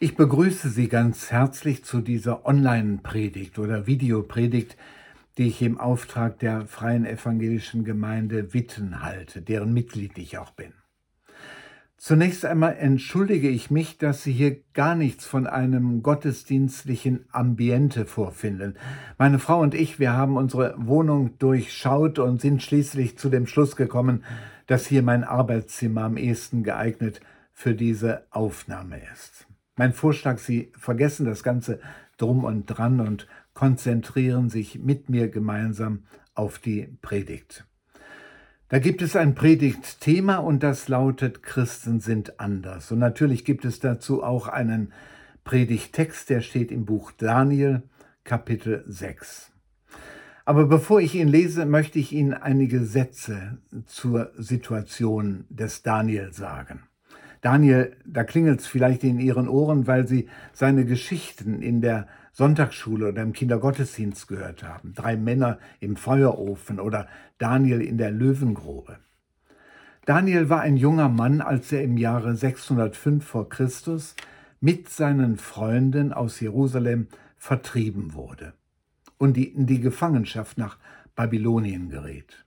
Ich begrüße Sie ganz herzlich zu dieser Online-Predigt oder Videopredigt, die ich im Auftrag der Freien Evangelischen Gemeinde Witten halte, deren Mitglied ich auch bin. Zunächst einmal entschuldige ich mich, dass Sie hier gar nichts von einem gottesdienstlichen Ambiente vorfinden. Meine Frau und ich, wir haben unsere Wohnung durchschaut und sind schließlich zu dem Schluss gekommen, dass hier mein Arbeitszimmer am ehesten geeignet für diese Aufnahme ist. Mein Vorschlag, Sie vergessen das Ganze drum und dran und konzentrieren sich mit mir gemeinsam auf die Predigt. Da gibt es ein Predigtthema und das lautet Christen sind anders. Und natürlich gibt es dazu auch einen Predigttext, der steht im Buch Daniel, Kapitel 6. Aber bevor ich ihn lese, möchte ich Ihnen einige Sätze zur Situation des Daniel sagen. Daniel, da klingelt es vielleicht in Ihren Ohren, weil Sie seine Geschichten in der Sonntagsschule oder im Kindergottesdienst gehört haben. Drei Männer im Feuerofen oder Daniel in der Löwengrube. Daniel war ein junger Mann, als er im Jahre 605 vor Christus mit seinen Freunden aus Jerusalem vertrieben wurde und in die Gefangenschaft nach Babylonien gerät.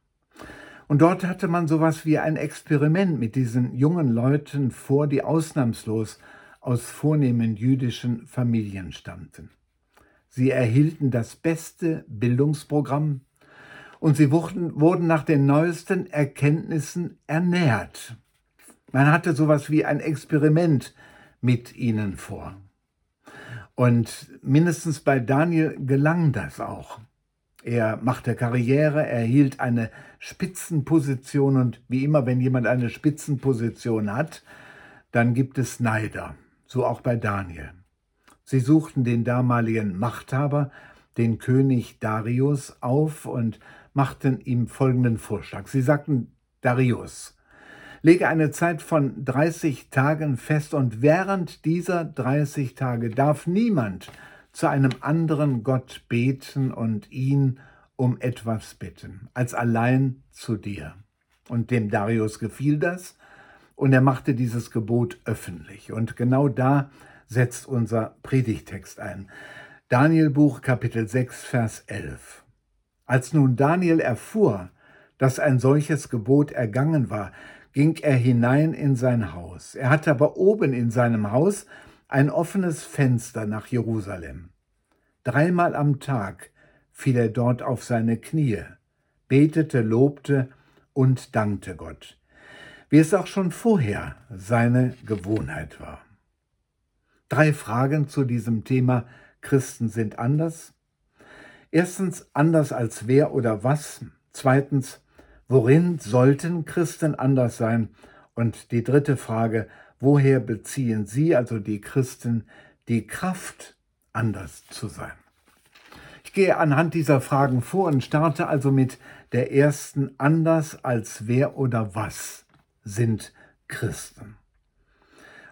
Und dort hatte man sowas wie ein Experiment mit diesen jungen Leuten vor, die ausnahmslos aus vornehmen jüdischen Familien stammten. Sie erhielten das beste Bildungsprogramm und sie wurden, wurden nach den neuesten Erkenntnissen ernährt. Man hatte sowas wie ein Experiment mit ihnen vor. Und mindestens bei Daniel gelang das auch. Er machte Karriere, er hielt eine Spitzenposition und wie immer, wenn jemand eine Spitzenposition hat, dann gibt es Neider. So auch bei Daniel. Sie suchten den damaligen Machthaber, den König Darius, auf und machten ihm folgenden Vorschlag. Sie sagten, Darius, lege eine Zeit von 30 Tagen fest und während dieser 30 Tage darf niemand zu einem anderen Gott beten und ihn um etwas bitten, als allein zu dir. Und dem Darius gefiel das und er machte dieses Gebot öffentlich. Und genau da setzt unser Predigtext ein. Daniel Buch Kapitel 6 Vers 11. Als nun Daniel erfuhr, dass ein solches Gebot ergangen war, ging er hinein in sein Haus. Er hatte aber oben in seinem Haus ein offenes Fenster nach Jerusalem. Dreimal am Tag fiel er dort auf seine Knie, betete, lobte und dankte Gott, wie es auch schon vorher seine Gewohnheit war. Drei Fragen zu diesem Thema Christen sind anders. Erstens, anders als wer oder was. Zweitens, worin sollten Christen anders sein? Und die dritte Frage, woher beziehen Sie, also die Christen, die Kraft, anders zu sein? Ich gehe anhand dieser Fragen vor und starte also mit der ersten anders als wer oder was sind Christen.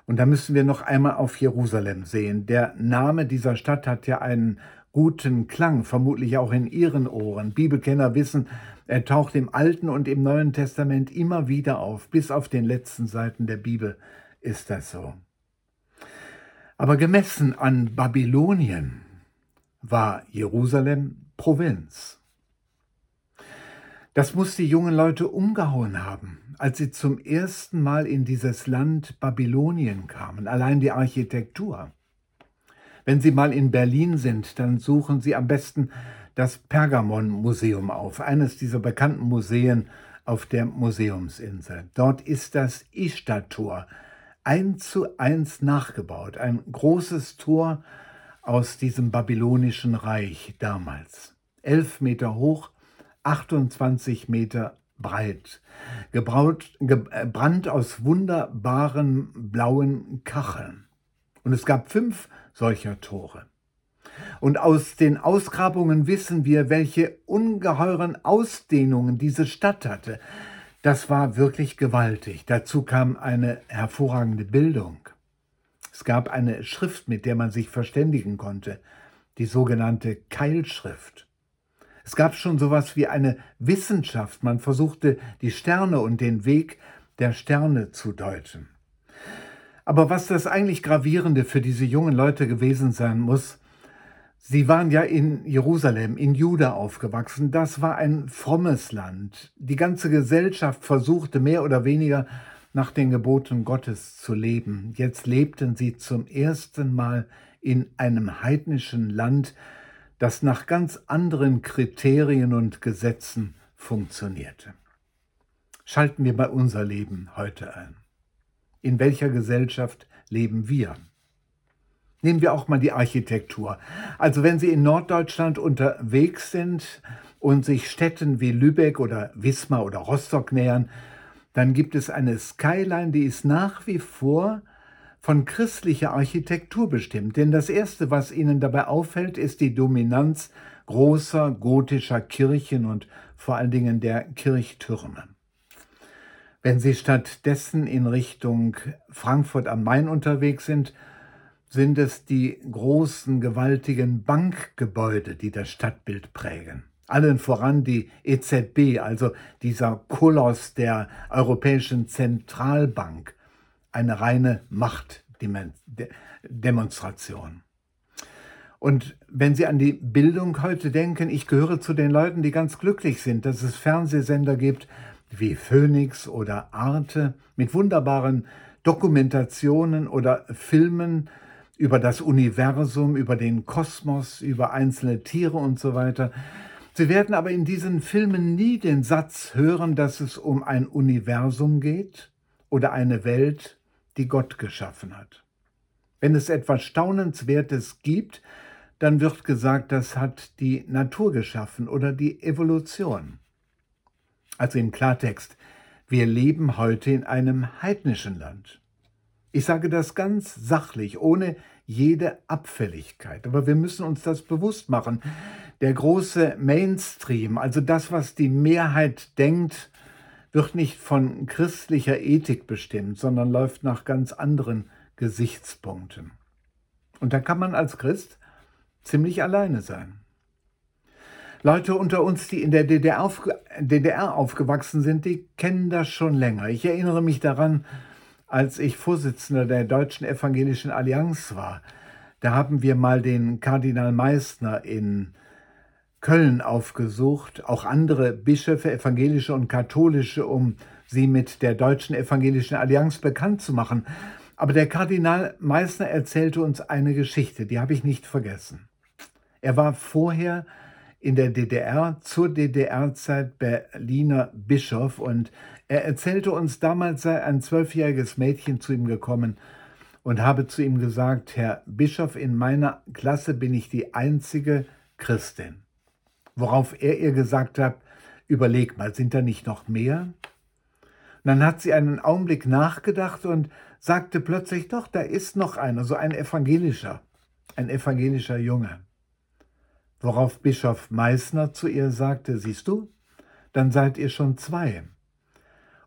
Und da müssen wir noch einmal auf Jerusalem sehen. Der Name dieser Stadt hat ja einen guten Klang, vermutlich auch in Ihren Ohren. Bibelkenner wissen, er taucht im Alten und im Neuen Testament immer wieder auf. Bis auf den letzten Seiten der Bibel ist das so. Aber gemessen an Babylonien war Jerusalem Provinz. Das muss die jungen Leute umgehauen haben, als sie zum ersten Mal in dieses Land Babylonien kamen, allein die Architektur. Wenn Sie mal in Berlin sind, dann suchen Sie am besten das Pergamon-Museum auf, eines dieser bekannten Museen auf der Museumsinsel. Dort ist das Ishtar-Tor eins zu eins nachgebaut, ein großes Tor aus diesem babylonischen Reich damals. Elf Meter hoch, 28 Meter breit, gebraut, gebrannt aus wunderbaren blauen Kacheln. Und es gab fünf solcher Tore. Und aus den Ausgrabungen wissen wir, welche ungeheuren Ausdehnungen diese Stadt hatte. Das war wirklich gewaltig. Dazu kam eine hervorragende Bildung. Es gab eine Schrift, mit der man sich verständigen konnte, die sogenannte Keilschrift. Es gab schon sowas wie eine Wissenschaft. Man versuchte die Sterne und den Weg der Sterne zu deuten. Aber was das eigentlich Gravierende für diese jungen Leute gewesen sein muss, sie waren ja in Jerusalem, in Juda aufgewachsen. Das war ein frommes Land. Die ganze Gesellschaft versuchte mehr oder weniger nach den Geboten Gottes zu leben. Jetzt lebten sie zum ersten Mal in einem heidnischen Land, das nach ganz anderen Kriterien und Gesetzen funktionierte. Schalten wir bei unser Leben heute ein. In welcher Gesellschaft leben wir? Nehmen wir auch mal die Architektur. Also wenn Sie in Norddeutschland unterwegs sind und sich Städten wie Lübeck oder Wismar oder Rostock nähern, dann gibt es eine Skyline, die ist nach wie vor von christlicher Architektur bestimmt. Denn das Erste, was Ihnen dabei auffällt, ist die Dominanz großer gotischer Kirchen und vor allen Dingen der Kirchtürme. Wenn Sie stattdessen in Richtung Frankfurt am Main unterwegs sind, sind es die großen, gewaltigen Bankgebäude, die das Stadtbild prägen. Allen voran die EZB, also dieser Koloss der Europäischen Zentralbank, eine reine Machtdemonstration. Und wenn Sie an die Bildung heute denken, ich gehöre zu den Leuten, die ganz glücklich sind, dass es Fernsehsender gibt, wie Phoenix oder Arte mit wunderbaren Dokumentationen oder Filmen über das Universum, über den Kosmos, über einzelne Tiere und so weiter. Sie werden aber in diesen Filmen nie den Satz hören, dass es um ein Universum geht oder eine Welt, die Gott geschaffen hat. Wenn es etwas Staunenswertes gibt, dann wird gesagt, das hat die Natur geschaffen oder die Evolution. Also im Klartext, wir leben heute in einem heidnischen Land. Ich sage das ganz sachlich, ohne jede Abfälligkeit. Aber wir müssen uns das bewusst machen. Der große Mainstream, also das, was die Mehrheit denkt, wird nicht von christlicher Ethik bestimmt, sondern läuft nach ganz anderen Gesichtspunkten. Und da kann man als Christ ziemlich alleine sein. Leute unter uns, die in der DDR, aufge DDR aufgewachsen sind, die kennen das schon länger. Ich erinnere mich daran, als ich Vorsitzender der Deutschen Evangelischen Allianz war. Da haben wir mal den Kardinal Meissner in Köln aufgesucht, auch andere Bischöfe, evangelische und katholische, um sie mit der Deutschen Evangelischen Allianz bekannt zu machen. Aber der Kardinal Meissner erzählte uns eine Geschichte, die habe ich nicht vergessen. Er war vorher in der DDR, zur DDR-Zeit Berliner Bischof und er erzählte uns, damals sei ein zwölfjähriges Mädchen zu ihm gekommen und habe zu ihm gesagt, Herr Bischof, in meiner Klasse bin ich die einzige Christin. Worauf er ihr gesagt hat, überleg mal, sind da nicht noch mehr? Und dann hat sie einen Augenblick nachgedacht und sagte plötzlich, doch, da ist noch einer, so ein evangelischer, ein evangelischer Junge. Worauf Bischof Meißner zu ihr sagte, siehst du, dann seid ihr schon zwei.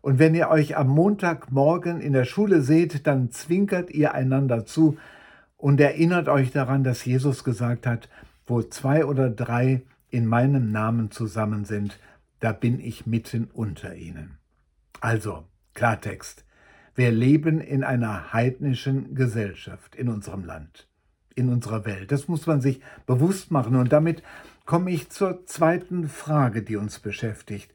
Und wenn ihr euch am Montagmorgen in der Schule seht, dann zwinkert ihr einander zu und erinnert euch daran, dass Jesus gesagt hat, wo zwei oder drei in meinem Namen zusammen sind, da bin ich mitten unter ihnen. Also, Klartext, wir leben in einer heidnischen Gesellschaft in unserem Land in unserer Welt. Das muss man sich bewusst machen. Und damit komme ich zur zweiten Frage, die uns beschäftigt.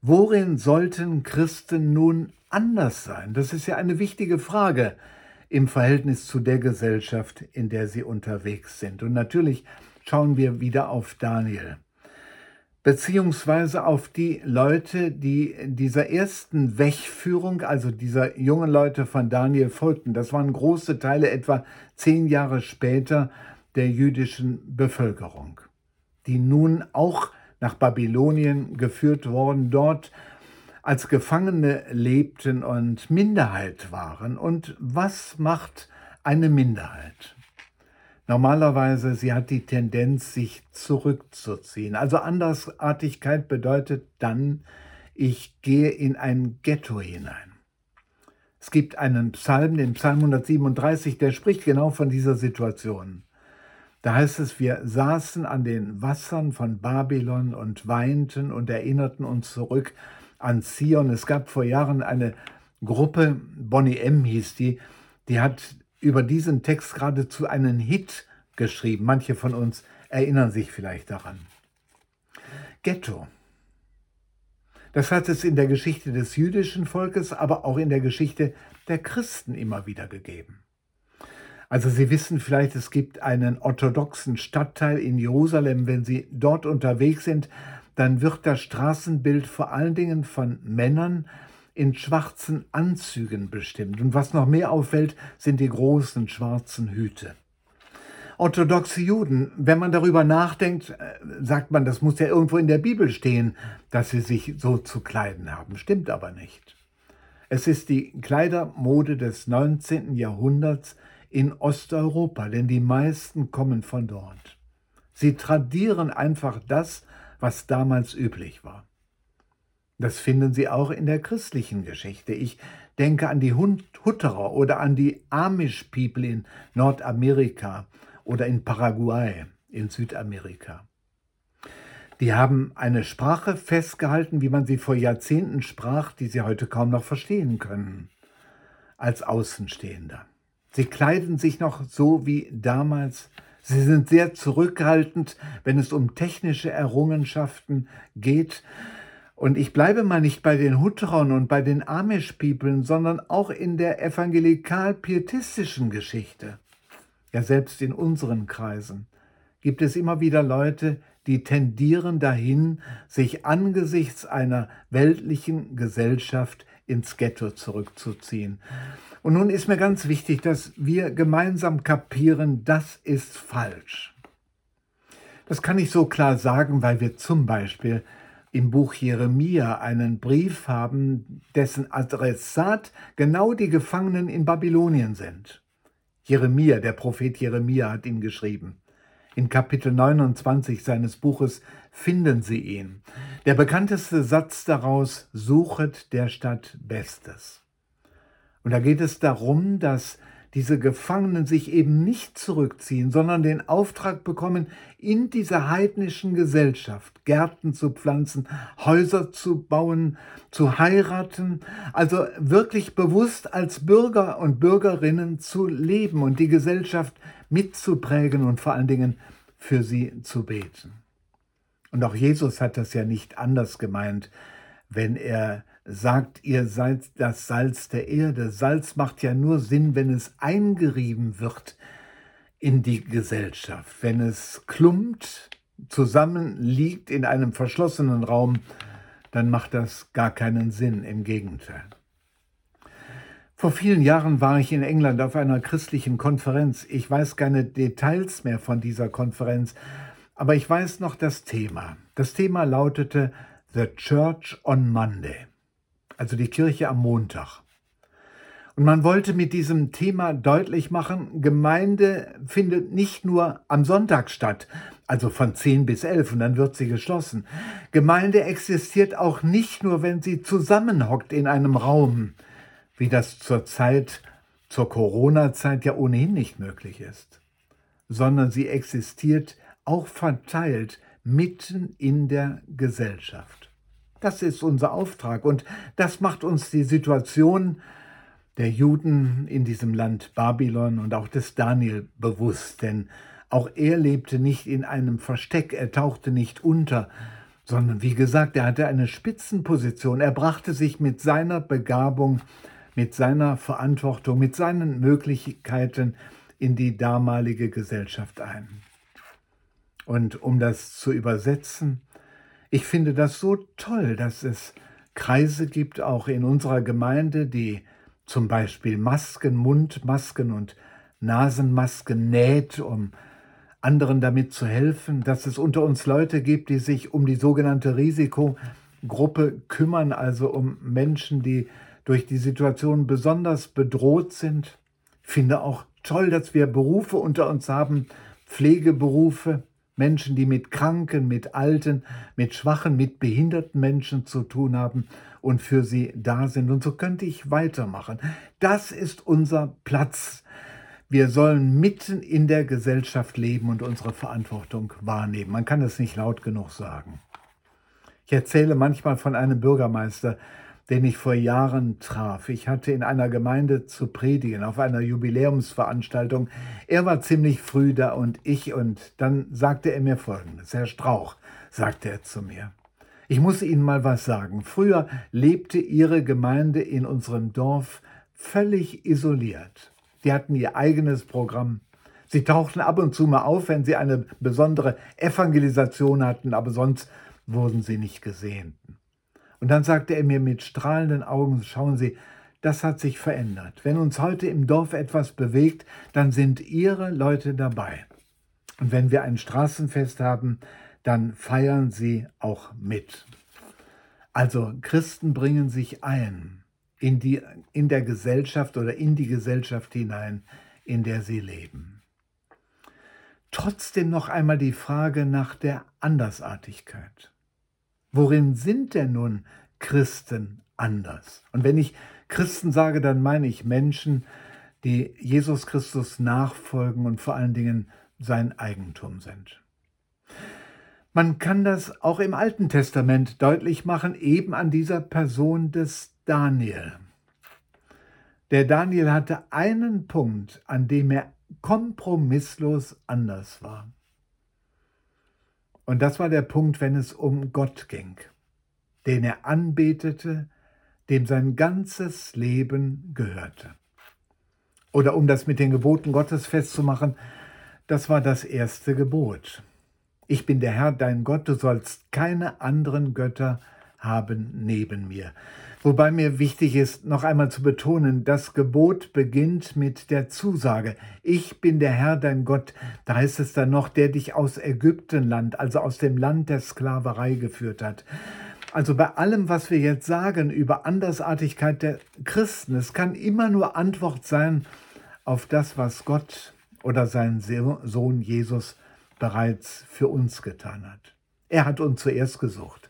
Worin sollten Christen nun anders sein? Das ist ja eine wichtige Frage im Verhältnis zu der Gesellschaft, in der sie unterwegs sind. Und natürlich schauen wir wieder auf Daniel beziehungsweise auf die Leute, die dieser ersten Wegführung, also dieser jungen Leute von Daniel folgten. Das waren große Teile etwa zehn Jahre später der jüdischen Bevölkerung, die nun auch nach Babylonien geführt worden, dort als Gefangene lebten und Minderheit waren. Und was macht eine Minderheit? Normalerweise, sie hat die Tendenz, sich zurückzuziehen. Also Andersartigkeit bedeutet dann, ich gehe in ein Ghetto hinein. Es gibt einen Psalm, den Psalm 137, der spricht genau von dieser Situation. Da heißt es, wir saßen an den Wassern von Babylon und weinten und erinnerten uns zurück an Zion. Es gab vor Jahren eine Gruppe, Bonnie M hieß die, die hat über diesen Text geradezu einen Hit geschrieben. Manche von uns erinnern sich vielleicht daran. Ghetto. Das hat es in der Geschichte des jüdischen Volkes, aber auch in der Geschichte der Christen immer wieder gegeben. Also Sie wissen vielleicht, es gibt einen orthodoxen Stadtteil in Jerusalem. Wenn Sie dort unterwegs sind, dann wird das Straßenbild vor allen Dingen von Männern in schwarzen Anzügen bestimmt. Und was noch mehr auffällt, sind die großen schwarzen Hüte. Orthodoxe Juden, wenn man darüber nachdenkt, äh, sagt man, das muss ja irgendwo in der Bibel stehen, dass sie sich so zu kleiden haben. Stimmt aber nicht. Es ist die Kleidermode des 19. Jahrhunderts in Osteuropa, denn die meisten kommen von dort. Sie tradieren einfach das, was damals üblich war. Das finden Sie auch in der christlichen Geschichte. Ich denke an die Hutterer oder an die Amish People in Nordamerika oder in Paraguay in Südamerika. Die haben eine Sprache festgehalten, wie man sie vor Jahrzehnten sprach, die sie heute kaum noch verstehen können, als Außenstehender. Sie kleiden sich noch so wie damals. Sie sind sehr zurückhaltend, wenn es um technische Errungenschaften geht. Und ich bleibe mal nicht bei den Hutterern und bei den Amish-People, sondern auch in der evangelikal-pietistischen Geschichte. Ja, selbst in unseren Kreisen gibt es immer wieder Leute, die tendieren dahin, sich angesichts einer weltlichen Gesellschaft ins Ghetto zurückzuziehen. Und nun ist mir ganz wichtig, dass wir gemeinsam kapieren, das ist falsch. Das kann ich so klar sagen, weil wir zum Beispiel im Buch Jeremia einen Brief haben, dessen Adressat genau die Gefangenen in Babylonien sind. Jeremia, der Prophet Jeremia hat ihn geschrieben. In Kapitel 29 seines Buches finden Sie ihn. Der bekannteste Satz daraus, Suchet der Stadt Bestes. Und da geht es darum, dass diese Gefangenen sich eben nicht zurückziehen, sondern den Auftrag bekommen, in dieser heidnischen Gesellschaft Gärten zu pflanzen, Häuser zu bauen, zu heiraten, also wirklich bewusst als Bürger und Bürgerinnen zu leben und die Gesellschaft mitzuprägen und vor allen Dingen für sie zu beten. Und auch Jesus hat das ja nicht anders gemeint, wenn er sagt, ihr seid das Salz der Erde. Salz macht ja nur Sinn, wenn es eingerieben wird in die Gesellschaft. Wenn es klumpt, zusammenliegt in einem verschlossenen Raum, dann macht das gar keinen Sinn, im Gegenteil. Vor vielen Jahren war ich in England auf einer christlichen Konferenz. Ich weiß keine Details mehr von dieser Konferenz, aber ich weiß noch das Thema. Das Thema lautete The Church on Monday also die Kirche am Montag. Und man wollte mit diesem Thema deutlich machen, Gemeinde findet nicht nur am Sonntag statt, also von 10 bis 11 und dann wird sie geschlossen. Gemeinde existiert auch nicht nur, wenn sie zusammenhockt in einem Raum, wie das zur Zeit, zur Corona-Zeit ja ohnehin nicht möglich ist, sondern sie existiert auch verteilt mitten in der Gesellschaft. Das ist unser Auftrag und das macht uns die Situation der Juden in diesem Land Babylon und auch des Daniel bewusst, denn auch er lebte nicht in einem Versteck, er tauchte nicht unter, sondern wie gesagt, er hatte eine Spitzenposition, er brachte sich mit seiner Begabung, mit seiner Verantwortung, mit seinen Möglichkeiten in die damalige Gesellschaft ein. Und um das zu übersetzen, ich finde das so toll, dass es Kreise gibt, auch in unserer Gemeinde, die zum Beispiel Masken, Mundmasken und Nasenmasken näht, um anderen damit zu helfen, dass es unter uns Leute gibt, die sich um die sogenannte Risikogruppe kümmern, also um Menschen, die durch die Situation besonders bedroht sind. Ich finde auch toll, dass wir Berufe unter uns haben, Pflegeberufe, Menschen, die mit Kranken, mit Alten, mit Schwachen, mit behinderten Menschen zu tun haben und für sie da sind. Und so könnte ich weitermachen. Das ist unser Platz. Wir sollen mitten in der Gesellschaft leben und unsere Verantwortung wahrnehmen. Man kann es nicht laut genug sagen. Ich erzähle manchmal von einem Bürgermeister, den ich vor Jahren traf. Ich hatte in einer Gemeinde zu predigen, auf einer Jubiläumsveranstaltung. Er war ziemlich früh da und ich, und dann sagte er mir Folgendes. Herr Strauch, sagte er zu mir, ich muss Ihnen mal was sagen. Früher lebte Ihre Gemeinde in unserem Dorf völlig isoliert. Die hatten ihr eigenes Programm. Sie tauchten ab und zu mal auf, wenn sie eine besondere Evangelisation hatten, aber sonst wurden sie nicht gesehen. Und dann sagte er mir mit strahlenden Augen, schauen Sie, das hat sich verändert. Wenn uns heute im Dorf etwas bewegt, dann sind Ihre Leute dabei. Und wenn wir ein Straßenfest haben, dann feiern sie auch mit. Also Christen bringen sich ein in, die, in der Gesellschaft oder in die Gesellschaft hinein, in der sie leben. Trotzdem noch einmal die Frage nach der Andersartigkeit. Worin sind denn nun Christen anders? Und wenn ich Christen sage, dann meine ich Menschen, die Jesus Christus nachfolgen und vor allen Dingen sein Eigentum sind. Man kann das auch im Alten Testament deutlich machen, eben an dieser Person des Daniel. Der Daniel hatte einen Punkt, an dem er kompromisslos anders war. Und das war der Punkt, wenn es um Gott ging, den er anbetete, dem sein ganzes Leben gehörte. Oder um das mit den Geboten Gottes festzumachen, das war das erste Gebot. Ich bin der Herr, dein Gott, du sollst keine anderen Götter haben neben mir. Wobei mir wichtig ist, noch einmal zu betonen, das Gebot beginnt mit der Zusage. Ich bin der Herr, dein Gott. Da heißt es dann noch, der dich aus Ägyptenland, also aus dem Land der Sklaverei geführt hat. Also bei allem, was wir jetzt sagen über Andersartigkeit der Christen, es kann immer nur Antwort sein auf das, was Gott oder sein Sohn Jesus bereits für uns getan hat. Er hat uns zuerst gesucht.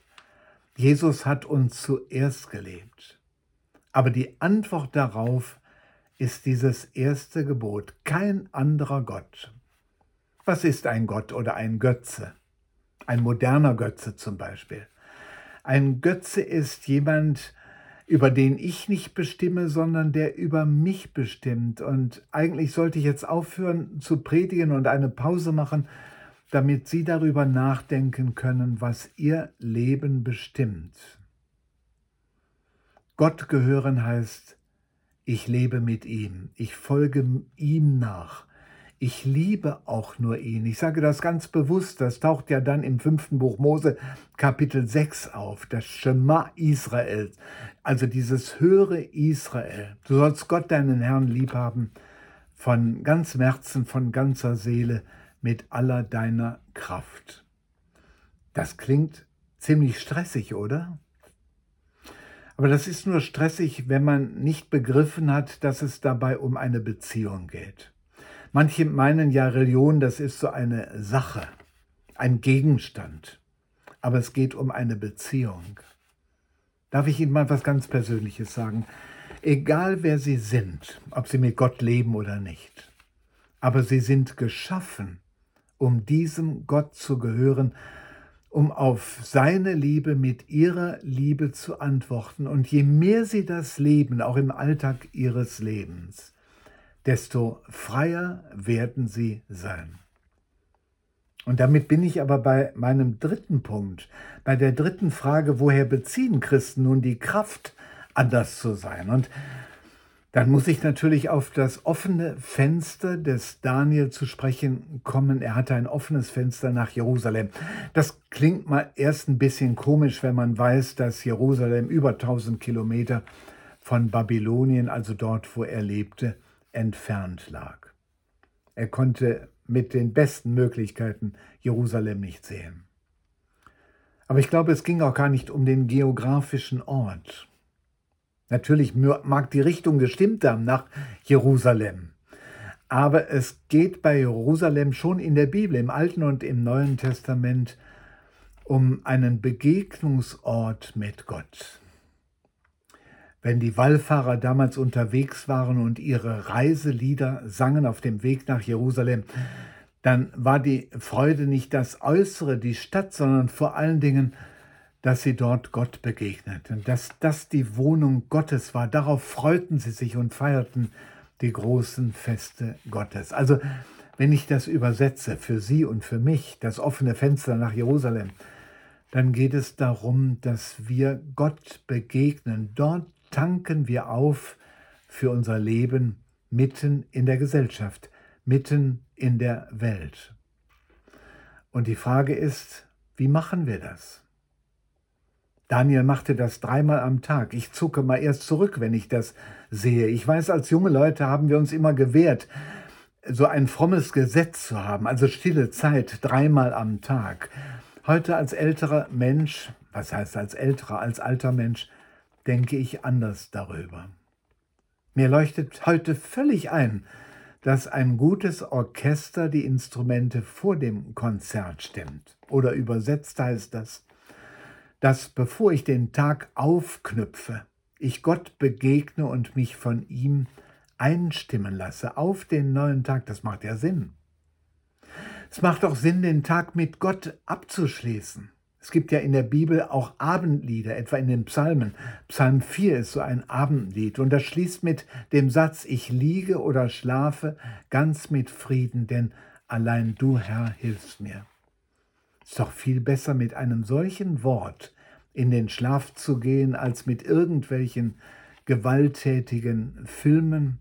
Jesus hat uns zuerst gelebt. Aber die Antwort darauf ist dieses erste Gebot, kein anderer Gott. Was ist ein Gott oder ein Götze? Ein moderner Götze zum Beispiel. Ein Götze ist jemand, über den ich nicht bestimme, sondern der über mich bestimmt. Und eigentlich sollte ich jetzt aufhören zu predigen und eine Pause machen damit Sie darüber nachdenken können, was Ihr Leben bestimmt. Gott gehören heißt, ich lebe mit ihm, ich folge ihm nach, ich liebe auch nur ihn. Ich sage das ganz bewusst, das taucht ja dann im fünften Buch Mose Kapitel 6 auf, das Schema Israel, also dieses höhere Israel. Du sollst Gott deinen Herrn lieb haben, von ganzem Herzen, von ganzer Seele, mit aller deiner Kraft. Das klingt ziemlich stressig, oder? Aber das ist nur stressig, wenn man nicht begriffen hat, dass es dabei um eine Beziehung geht. Manche meinen ja, Religion, das ist so eine Sache, ein Gegenstand. Aber es geht um eine Beziehung. Darf ich Ihnen mal was ganz Persönliches sagen? Egal wer Sie sind, ob Sie mit Gott leben oder nicht, aber Sie sind geschaffen, um diesem Gott zu gehören, um auf seine Liebe mit ihrer Liebe zu antworten. Und je mehr sie das leben, auch im Alltag ihres Lebens, desto freier werden sie sein. Und damit bin ich aber bei meinem dritten Punkt, bei der dritten Frage, woher beziehen Christen nun die Kraft, anders zu sein? Und dann muss ich natürlich auf das offene Fenster des Daniel zu sprechen kommen. Er hatte ein offenes Fenster nach Jerusalem. Das klingt mal erst ein bisschen komisch, wenn man weiß, dass Jerusalem über 1000 Kilometer von Babylonien, also dort, wo er lebte, entfernt lag. Er konnte mit den besten Möglichkeiten Jerusalem nicht sehen. Aber ich glaube, es ging auch gar nicht um den geografischen Ort. Natürlich mag die Richtung gestimmt haben nach Jerusalem. Aber es geht bei Jerusalem schon in der Bibel, im Alten und im Neuen Testament, um einen Begegnungsort mit Gott. Wenn die Wallfahrer damals unterwegs waren und ihre Reiselieder sangen auf dem Weg nach Jerusalem, dann war die Freude nicht das Äußere, die Stadt, sondern vor allen Dingen dass sie dort Gott begegneten, dass das die Wohnung Gottes war. Darauf freuten sie sich und feierten die großen Feste Gottes. Also wenn ich das übersetze für Sie und für mich, das offene Fenster nach Jerusalem, dann geht es darum, dass wir Gott begegnen. Dort tanken wir auf für unser Leben mitten in der Gesellschaft, mitten in der Welt. Und die Frage ist, wie machen wir das? Daniel machte das dreimal am Tag. Ich zucke mal erst zurück, wenn ich das sehe. Ich weiß, als junge Leute haben wir uns immer gewehrt, so ein frommes Gesetz zu haben, also stille Zeit dreimal am Tag. Heute als älterer Mensch, was heißt als älterer, als alter Mensch, denke ich anders darüber. Mir leuchtet heute völlig ein, dass ein gutes Orchester die Instrumente vor dem Konzert stimmt. Oder übersetzt heißt das, dass bevor ich den Tag aufknüpfe, ich Gott begegne und mich von ihm einstimmen lasse auf den neuen Tag. Das macht ja Sinn. Es macht auch Sinn, den Tag mit Gott abzuschließen. Es gibt ja in der Bibel auch Abendlieder, etwa in den Psalmen. Psalm 4 ist so ein Abendlied und das schließt mit dem Satz, ich liege oder schlafe ganz mit Frieden, denn allein du, Herr, hilfst mir. Ist doch viel besser, mit einem solchen Wort in den Schlaf zu gehen, als mit irgendwelchen gewalttätigen Filmen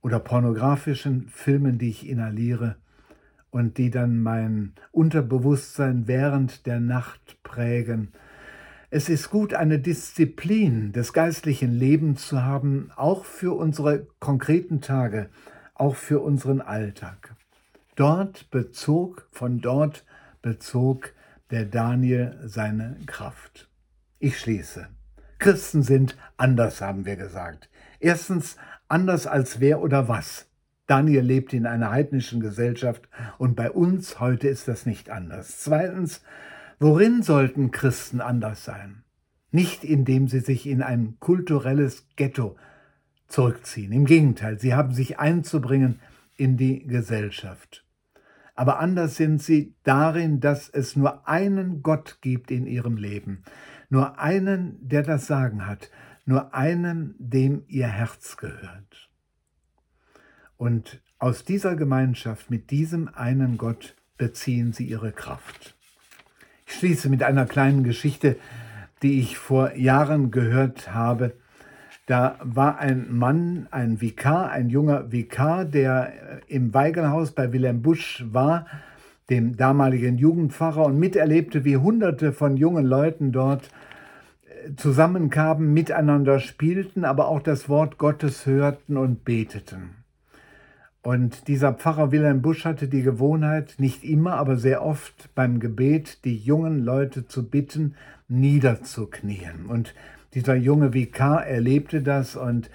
oder pornografischen Filmen, die ich inhaliere und die dann mein Unterbewusstsein während der Nacht prägen. Es ist gut, eine Disziplin des geistlichen Lebens zu haben, auch für unsere konkreten Tage, auch für unseren Alltag. Dort bezog, von dort bezog der Daniel seine Kraft. Ich schließe. Christen sind anders, haben wir gesagt. Erstens anders als wer oder was. Daniel lebt in einer heidnischen Gesellschaft und bei uns heute ist das nicht anders. Zweitens, worin sollten Christen anders sein? Nicht indem sie sich in ein kulturelles Ghetto zurückziehen. Im Gegenteil, sie haben sich einzubringen in die Gesellschaft. Aber anders sind sie darin, dass es nur einen Gott gibt in ihrem Leben, nur einen, der das Sagen hat, nur einen, dem ihr Herz gehört. Und aus dieser Gemeinschaft mit diesem einen Gott beziehen sie ihre Kraft. Ich schließe mit einer kleinen Geschichte, die ich vor Jahren gehört habe. Da war ein Mann, ein Vikar, ein junger Vikar, der im Weigelhaus bei Wilhelm Busch war, dem damaligen Jugendpfarrer, und miterlebte, wie Hunderte von jungen Leuten dort zusammenkamen, miteinander spielten, aber auch das Wort Gottes hörten und beteten. Und dieser Pfarrer Wilhelm Busch hatte die Gewohnheit, nicht immer, aber sehr oft beim Gebet die jungen Leute zu bitten, niederzuknien. Und dieser junge Vikar erlebte das und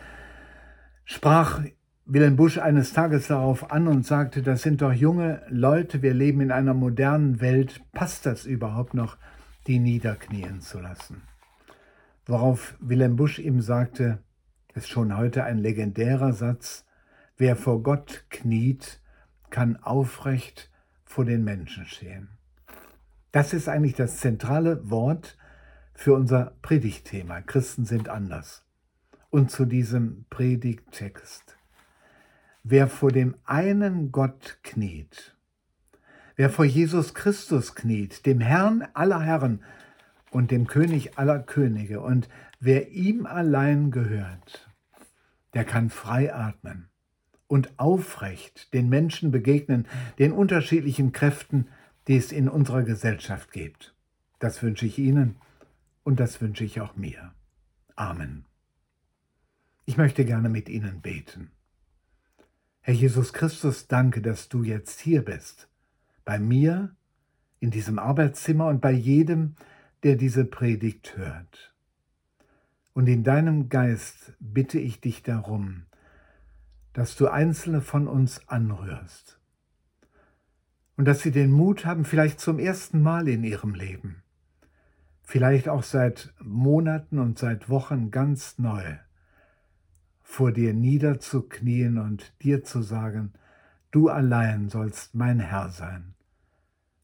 sprach Wilhelm Busch eines Tages darauf an und sagte, das sind doch junge Leute, wir leben in einer modernen Welt, passt das überhaupt noch, die niederknien zu lassen? Worauf Wilhelm Busch ihm sagte, ist schon heute ein legendärer Satz, wer vor Gott kniet, kann aufrecht vor den Menschen stehen. Das ist eigentlich das zentrale Wort für unser Predigtthema. Christen sind anders. Und zu diesem Predigttext. Wer vor dem einen Gott kniet, wer vor Jesus Christus kniet, dem Herrn aller Herren, und dem König aller Könige. Und wer ihm allein gehört, der kann frei atmen und aufrecht den Menschen begegnen, den unterschiedlichen Kräften, die es in unserer Gesellschaft gibt. Das wünsche ich Ihnen und das wünsche ich auch mir. Amen. Ich möchte gerne mit Ihnen beten. Herr Jesus Christus, danke, dass du jetzt hier bist, bei mir, in diesem Arbeitszimmer und bei jedem, der diese Predigt hört. Und in deinem Geist bitte ich dich darum, dass du einzelne von uns anrührst und dass sie den Mut haben, vielleicht zum ersten Mal in ihrem Leben, vielleicht auch seit Monaten und seit Wochen ganz neu, vor dir niederzuknien und dir zu sagen, du allein sollst mein Herr sein,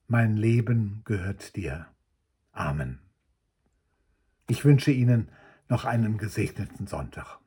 mein Leben gehört dir. Amen. Ich wünsche Ihnen noch einen gesegneten Sonntag.